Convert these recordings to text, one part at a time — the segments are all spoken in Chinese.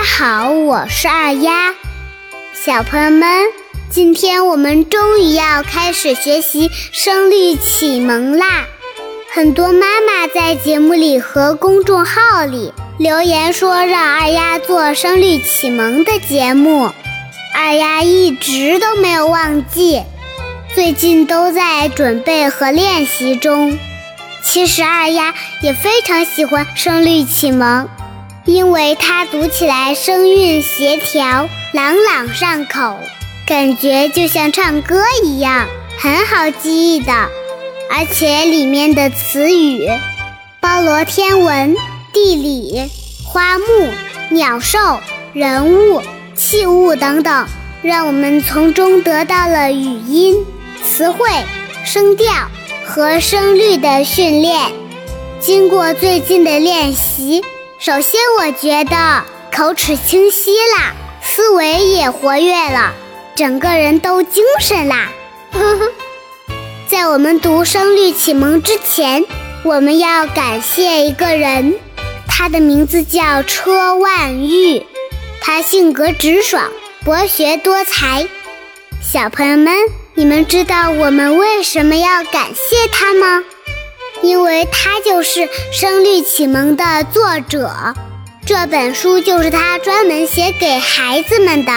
大家好，我是二丫。小朋友们，今天我们终于要开始学习《声律启蒙》啦！很多妈妈在节目里和公众号里留言说让二丫做《声律启蒙》的节目，二丫一直都没有忘记，最近都在准备和练习中。其实二丫也非常喜欢《声律启蒙》。因为它读起来声韵协调，朗朗上口，感觉就像唱歌一样，很好记忆的。而且里面的词语包罗天文、地理、花木、鸟兽、人物、器物等等，让我们从中得到了语音、词汇、声调和声律的训练。经过最近的练习。首先，我觉得口齿清晰啦，思维也活跃了，整个人都精神啦。呵呵，在我们读《声律启蒙》之前，我们要感谢一个人，他的名字叫车万玉，他性格直爽，博学多才。小朋友们，你们知道我们为什么要感谢他吗？因为他就是《声律启蒙》的作者，这本书就是他专门写给孩子们的。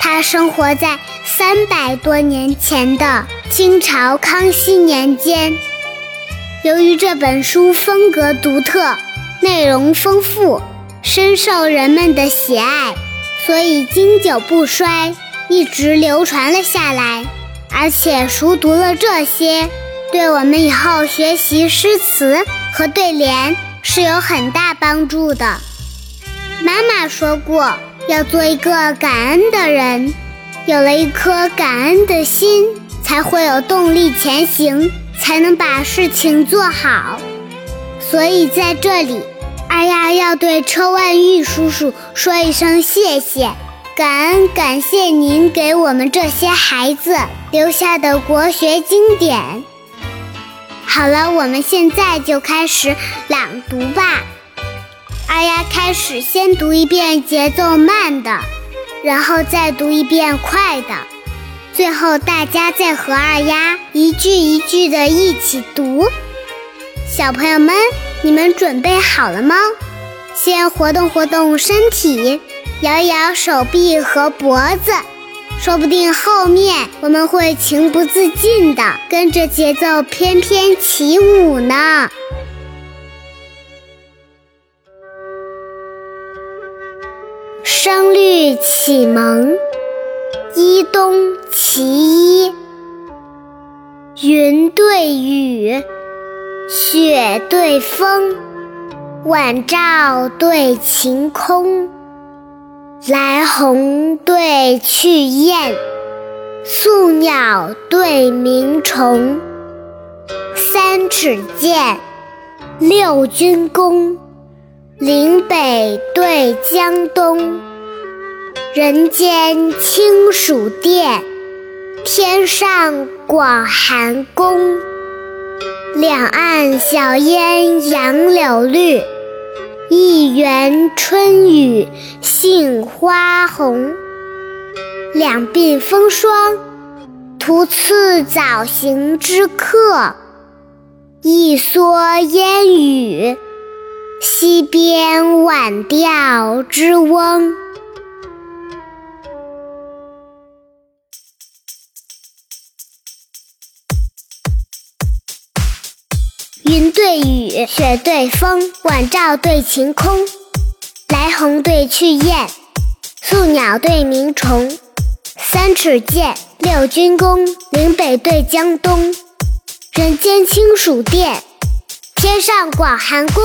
他生活在三百多年前的清朝康熙年间。由于这本书风格独特、内容丰富，深受人们的喜爱，所以经久不衰，一直流传了下来。而且熟读了这些。对我们以后学习诗词和对联是有很大帮助的。妈妈说过，要做一个感恩的人，有了一颗感恩的心，才会有动力前行，才能把事情做好。所以在这里，二丫要对车万玉叔叔说一声谢谢，感恩感谢您给我们这些孩子留下的国学经典。好了，我们现在就开始朗读吧。二丫开始先读一遍节奏慢的，然后再读一遍快的，最后大家再和二丫一句一句的一起读。小朋友们，你们准备好了吗？先活动活动身体，摇一摇手臂和脖子。说不定后面我们会情不自禁地跟着节奏翩翩起舞呢。声律启蒙，一东其一。云对雨，雪对风，晚照对晴空。来鸿对去雁，宿鸟对鸣虫。三尺剑，六钧弓，岭北对江东。人间清暑殿，天上广寒宫。两岸晓烟杨柳绿。一园春雨杏花红，两鬓风霜，徒次早行之客；一蓑烟雨，溪边晚钓之翁。云对雨，雪对风，晚照对晴空。来鸿对去雁，宿鸟对鸣虫。三尺剑，六钧弓，岭北对江东。人间清暑殿，天上广寒宫。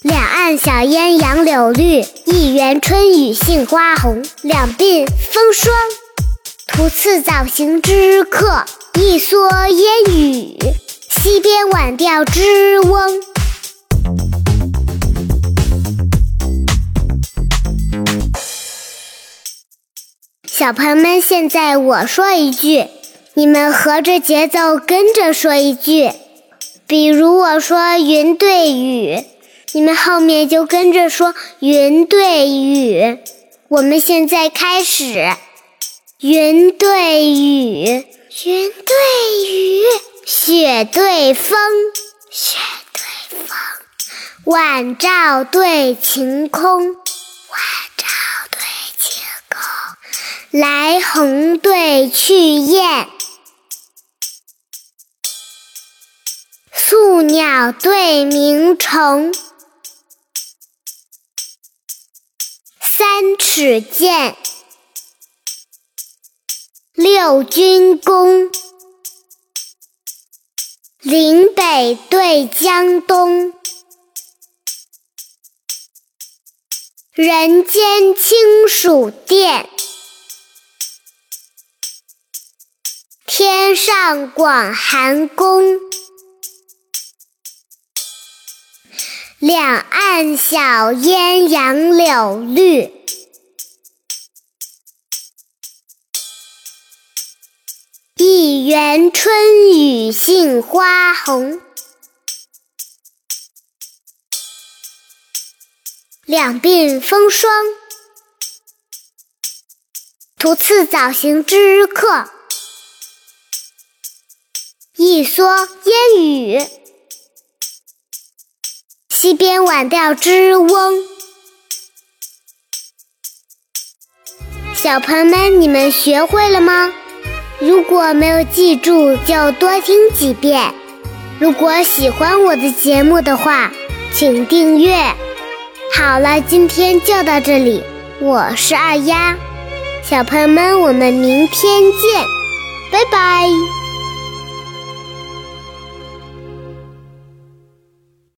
两岸晓烟杨柳绿，一园春雨杏花红。两鬓风霜，徒次早行之客；一蓑烟雨。溪边晚钓之翁。小朋友们，现在我说一句，你们合着节奏跟着说一句。比如我说“云对雨”，你们后面就跟着说云对雨。我们现在开始，云对雨，云对雨，雪对风，雪对风，晚照对晴空，晚照对晴空，来鸿对去雁，宿鸟对鸣虫。三尺剑，六军功，岭北对江东，人间清暑殿，天上广寒宫，两岸晓烟杨柳绿。园春雨杏花红，两鬓风霜。途次早行之客，一蓑烟雨。溪边晚钓之翁。小朋友们，你们学会了吗？如果没有记住，就多听几遍。如果喜欢我的节目的话，请订阅。好了，今天就到这里，我是二丫，小朋友们，我们明天见，拜拜。